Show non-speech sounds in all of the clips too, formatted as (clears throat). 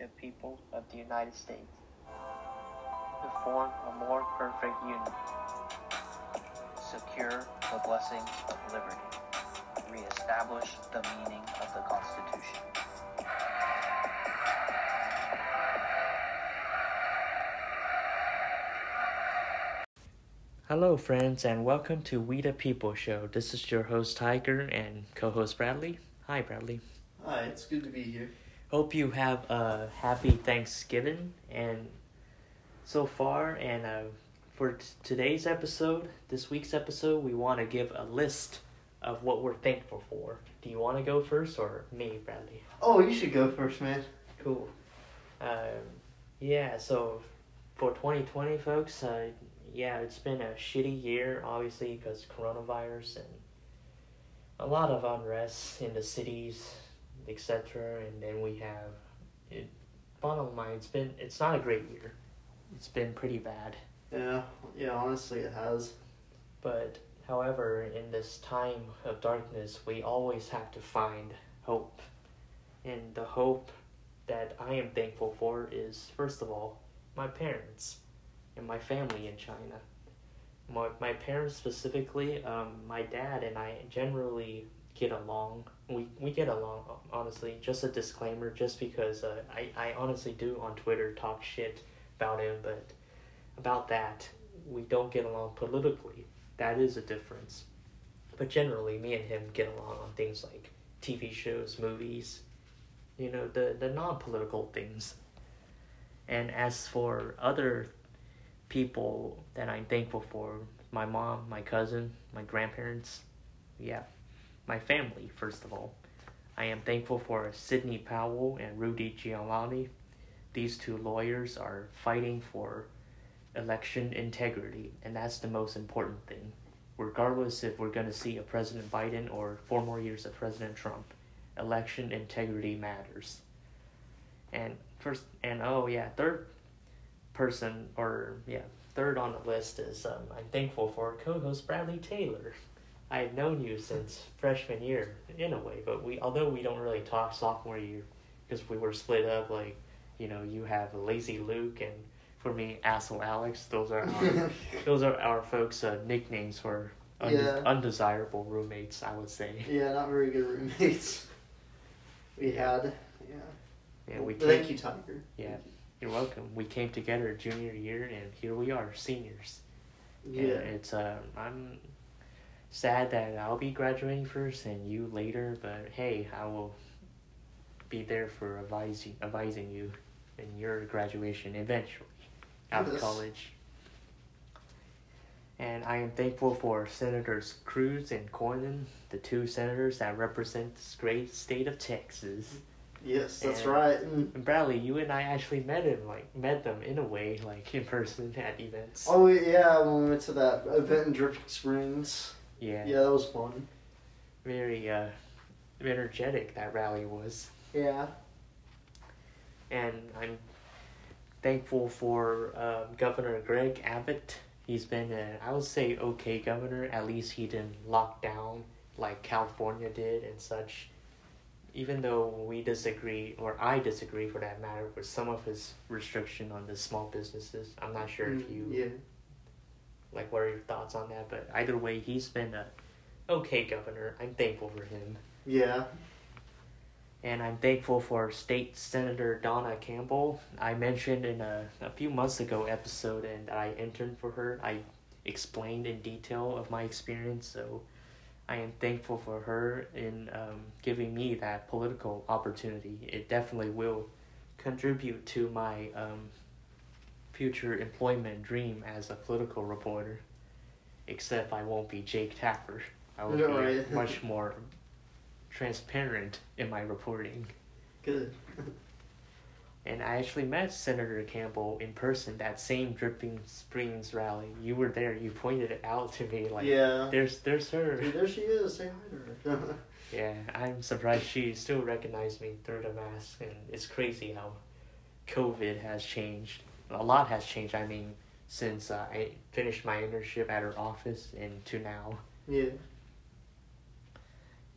the people of the United States to form a more perfect union, secure the blessings of liberty, reestablish the meaning of the Constitution. Hello, friends, and welcome to We the People Show. This is your host, Tiger, and co host, Bradley. Hi, Bradley. Hi, it's good to be here. Hope you have a happy Thanksgiving and so far. And uh, for t- today's episode, this week's episode, we want to give a list of what we're thankful for. Do you want to go first or me, Bradley? Oh, you should go first, man. Cool. Um, yeah, so for 2020, folks, uh, yeah, it's been a shitty year, obviously, because coronavirus and a lot of unrest in the cities, etc. And then we have, it, bottom line, it's been, it's not a great year. It's been pretty bad. Yeah, yeah, honestly, it has. But, however, in this time of darkness, we always have to find hope. And the hope that I am thankful for is, first of all, my parents and my family in China. My, my parents specifically, um, my dad and I generally get along. We, we get along, honestly. Just a disclaimer, just because uh, I, I honestly do on Twitter talk shit about him, but about that, we don't get along politically. That is a difference. But generally, me and him get along on things like TV shows, movies, you know, the, the non political things. And as for other people that I'm thankful for, my mom, my cousin, my grandparents, yeah, my family, first of all. I am thankful for Sidney Powell and Rudy Giuliani. These two lawyers are fighting for election integrity, and that's the most important thing. Regardless if we're going to see a President Biden or four more years of President Trump, election integrity matters. And first, and oh yeah, third person, or yeah, third on the list is um, I'm thankful for co-host Bradley Taylor. I've known you since freshman year in a way, but we although we don't really talk sophomore year because we were split up. Like, you know, you have Lazy Luke and for me, Asshole Alex. Those are our, (laughs) those are our folks' uh, nicknames for unde- Yeah. undesirable roommates. I would say. Yeah, not very good roommates. We had, yeah. Yeah, we Thank came, you, Tiger. Yeah, you're welcome. We came together junior year, and here we are, seniors. Yeah. And it's uh, I'm sad that I'll be graduating first and you later, but hey, I will be there for advising advising you in your graduation eventually out of college. And I am thankful for Senators Cruz and Cornyn, the two senators that represent this great state of Texas. Yes, that's And- right. Mm. And Bradley, you and I actually met him, like met them in a way, like in person at events. Oh, yeah, when we went to that event in Dripping Springs. Yeah. Yeah, that was fun. very uh, energetic that rally was, Yeah. and I'm thankful for uh, Governor Greg Abbott. He's been, a, I would say, okay governor. At least he didn't lock down like California did and such. Even though we disagree, or I disagree for that matter, with some of his restriction on the small businesses. I'm not sure if Mm, you Yeah. Like what are your thoughts on that. But either way, he's been a okay governor. I'm thankful for him. Yeah. and I'm thankful for State Senator Donna Campbell. I mentioned in a, a few months ago episode and I interned for her. I explained in detail of my experience, so I am thankful for her in um, giving me that political opportunity. It definitely will contribute to my um, future employment dream as a political reporter. Except I won't be Jake Tapper. I will be Right. (laughs) much more transparent in my reporting. Good. And I actually met Senator Campbell in person that same Dripping Springs rally. You were there. You pointed it out to me. Like, yeah. there's there's her. Dude, there she is. Say hi to her. (laughs) Yeah, I'm surprised she still recognized me through the mask, and it's crazy how COVID has changed. A lot has changed. I mean, since uh, I finished my internship at her office and to now. yeah.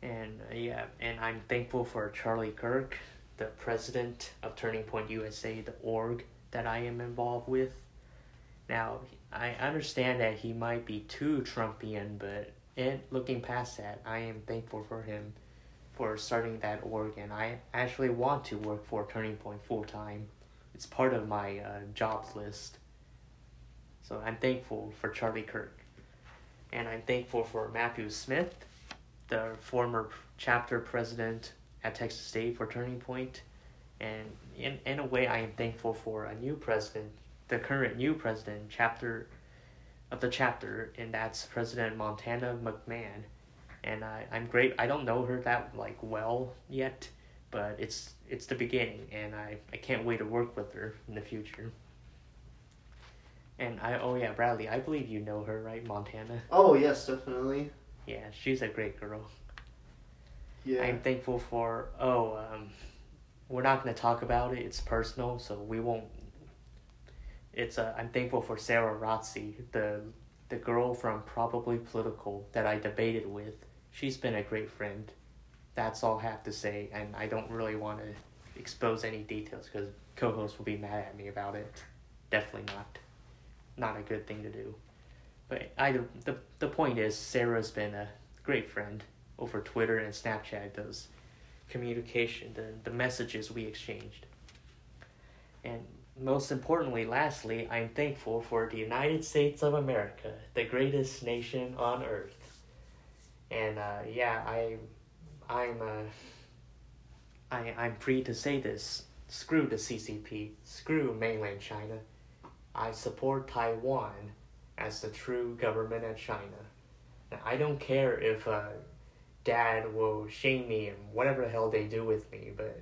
And uh, yeah, and I'm thankful for Charlie Kirk. the president of Turning Point USA, the org that I am involved with. Now, I understand that he might be too Trumpian, but in looking past that, I am thankful for him for starting that org, and I actually want to work for Turning Point full time. It's part of my uh, jobs list. So I'm thankful for Charlie Kirk. And I'm thankful for Matthew Smith, the former chapter president at Texas State for Turning Point. And in, in a way, I am thankful for a new president, the current new president, chapter of the chapter, and that's President Montana McMahon. And I, I'm great. I don't know her that like well yet, but it's it's the beginning, and I, I can't wait to work with her in the future. And I oh yeah, Bradley, I believe you know her, right, Montana? Oh yes, definitely. Yeah, she's a great girl. Yeah. I'm thankful for oh, um, we're not gonna talk about it. It's personal, so we won't. It's uh, I'm thankful for Sarah Rotzi, the the girl from Probably Political that I debated with. She's been a great friend. That's all I have to say, and I don't really want to expose any details because co-hosts will be mad at me about it. Definitely not, not a good thing to do. But either the the point is, Sarah's been a great friend over Twitter and Snapchat. Those communication, the the messages we exchanged, and most importantly, lastly, I'm thankful for the United States of America, the greatest nation on earth. And uh, yeah, I, I'm, uh, I, I'm free to say this. Screw the CCP. Screw mainland China. I support Taiwan as the true government of China. Now, I don't care if uh, Dad will shame me and whatever the hell they do with me, but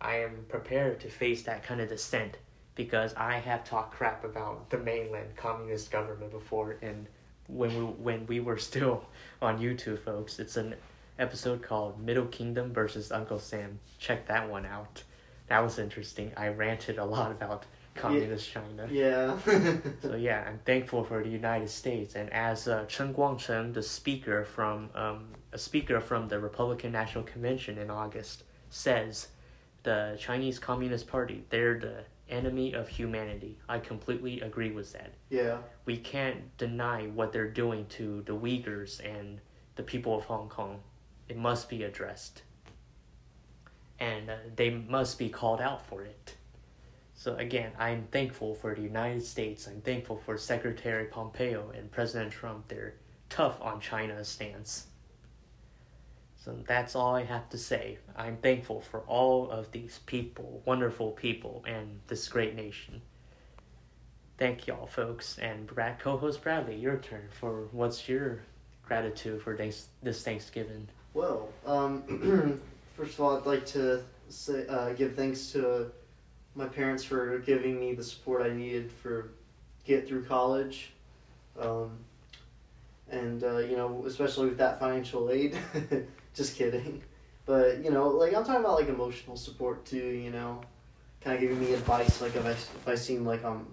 I am prepared to face that kind of dissent because I have talked crap about the mainland communist government before and when we when we were still (laughs) on YouTube folks it's an episode called Middle Kingdom versus Uncle Sam check that one out that was interesting I ranted a lot about communist China Yeah. (laughs) so yeah I'm thankful for the United States and as uh, Chen Guangcheng the speaker from um, a speaker from the Republican National Convention in August says the Chinese Communist Party, they're the enemy of humanity. I completely agree with that. yeah. We can't deny what they're doing to the Uyghurs and the people of Hong Kong. It must be addressed. And uh, they must be called out for it. So again, I'm thankful for the United States. I'm thankful for Secretary Pompeo and President Trump. They're tough on China's stance. So that's all I have to say. I'm thankful for all of these people, wonderful people, and this great nation. Thank y'all, folks. And Brad, co-host Bradley, your turn for what's your gratitude for this Thanksgiving? Well, um, (clears throat) first of all, I'd like to say uh, give thanks to my parents for giving me the support I needed for get through college, um, and uh, you know, especially with that financial aid. (laughs) Just kidding, but you know, like I'm talking about like emotional support too. You know, kind of giving me advice. Like if I if I seem like I'm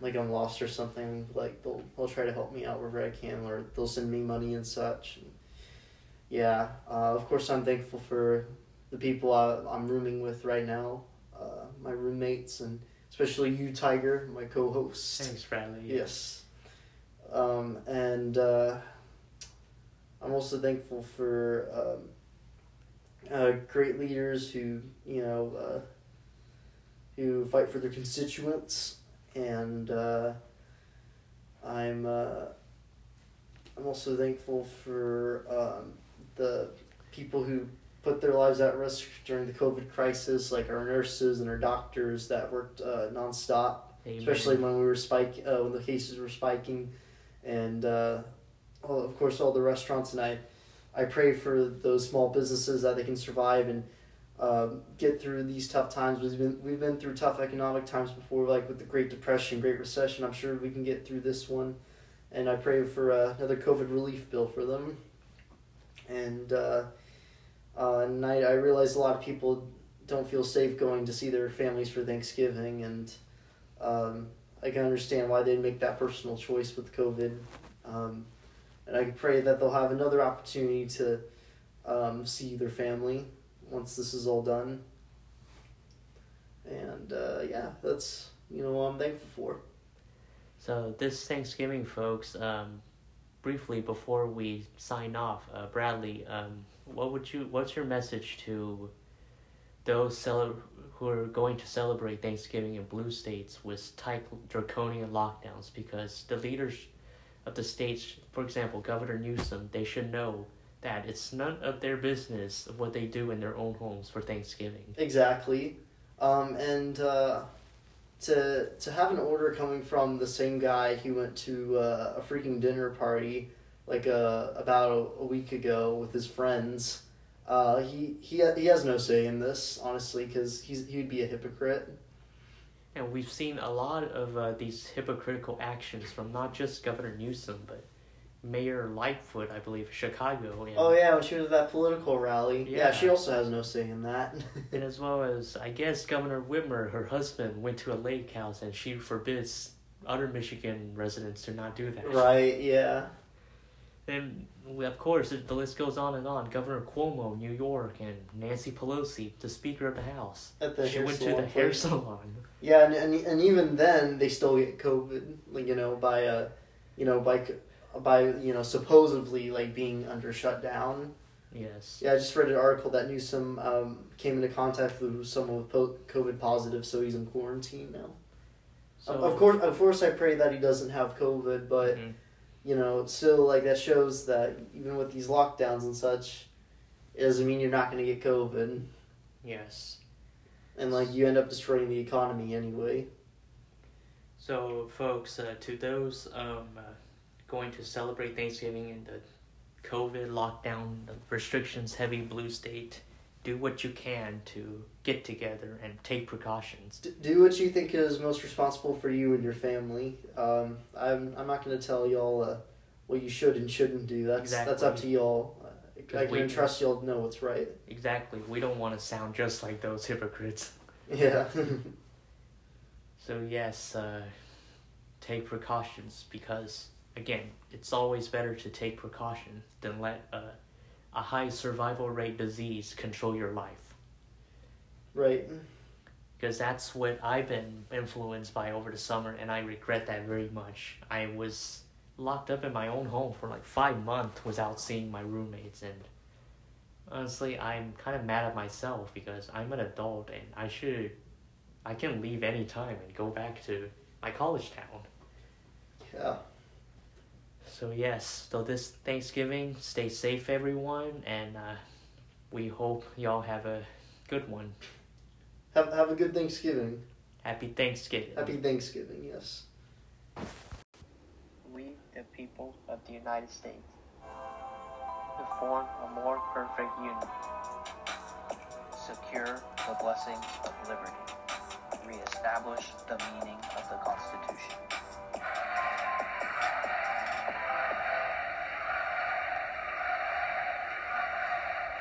like I'm lost or something, like they'll they'll try to help me out wherever I can, or they'll send me money and such. Yeah, uh, of course I'm thankful for the people I, I'm rooming with right now, uh, my roommates, and especially you, Tiger, my co-host. Thanks, Bradley. Yes. Um, and uh, I'm also thankful for um, uh, great leaders who, you know, uh, who fight for their constituents, and uh, I'm uh, I'm also thankful for um, the people who put their lives at risk during the COVID crisis, like our nurses and our doctors that worked uh, nonstop Amen. especially when we were spike uh, when the cases were spiking, and uh, of course all the restaurants. And I, I pray for those small businesses that they can survive and um, get through these tough times. We've been we've been through tough economic times before, like with the Great Depression, Great Recession. I'm sure we can get through this one, and I pray for uh, another COVID relief bill for them. And uh, uh, and I, I realize a lot of people don't feel safe going to see their families for Thanksgiving and um, I can understand why they'd make that personal choice with COVID. Um, and I pray that they'll have another opportunity to um, see their family once this is all done. And uh, yeah, that's you know what I'm thankful for. So this Thanksgiving, folks. Um, briefly before we sign off, uh, Bradley, um, what would you? What's your message to those cele- who are going to celebrate Thanksgiving in blue states with tight draconian lockdowns? Because the leaders of the states, for example, Governor Newsom, they should know that it's none of their business what they do in their own homes for Thanksgiving. Exactly, um, and uh, to to have an order coming from the same guy who went to uh, a freaking dinner party like uh, about a, a week ago with his friends. Uh, he he he has no say in this, honestly, because he's he'd be a hypocrite. And we've seen a lot of uh, these hypocritical actions from not just Governor Newsom, but Mayor Lightfoot, I believe, of Chicago. And, Oh yeah, when she was at that political rally. Yeah, Yeah. she also has no say in that. (laughs) and as well as, I guess, Governor Whitmer, her husband, went to a lake house and she forbids other Michigan residents to not do that. right? Yeah. And we, of course, the list goes on and on. Governor Cuomo, New York, and Nancy Pelosi, the Speaker of the House. At the she hair went to the hair salon. Yeah, and, and and even then they still get COVID, you know, by uh, you know, by by you know, supposedly like being under shutdown. Yes. Yeah, I just read an article that Newsom um, came into contact with someone with po- COVID positive, so he's in quarantine now. So, of course, of course, I pray that he doesn't have COVID, but Mhm. you know, still like that shows that even with these lockdowns and such, it doesn't mean you're not going to get COVID, Yes. and like you end up destroying the economy anyway. So, folks, uh, to those um, uh, going to celebrate Thanksgiving in the COVID lockdown, the restrictions heavy blue state, do what you can to get together and take precautions. D- do what you think is most responsible for you and your family. Um, I'm I'm not going to tell y'all uh, what you should and shouldn't do. That's that's up to y'all. I can trust y'all to know what's right. Exactly. We don't want to sound just like those hypocrites. (laughs) Yeah. (laughs) So, yes, uh, take precautions because, again, it's always better to take precautions than let a, a high survival rate disease control your life. right. because that's what I've been influenced by over the summer, and I regret that very much. I was locked up in my own home for like five months without seeing my roommates, and honestly, I'm kind of mad at myself because I'm an adult and I should, I can leave anytime and go back to my college town. Yeah. So yes, so this Thanksgiving, stay safe, everyone, and uh, we hope y'all have a good one. Have have a good Thanksgiving. Happy Thanksgiving. Happy Thanksgiving. Yes. we, the people of the United States, to form a more perfect union, secure the blessings of liberty, reestablish the meaning of the Constitution.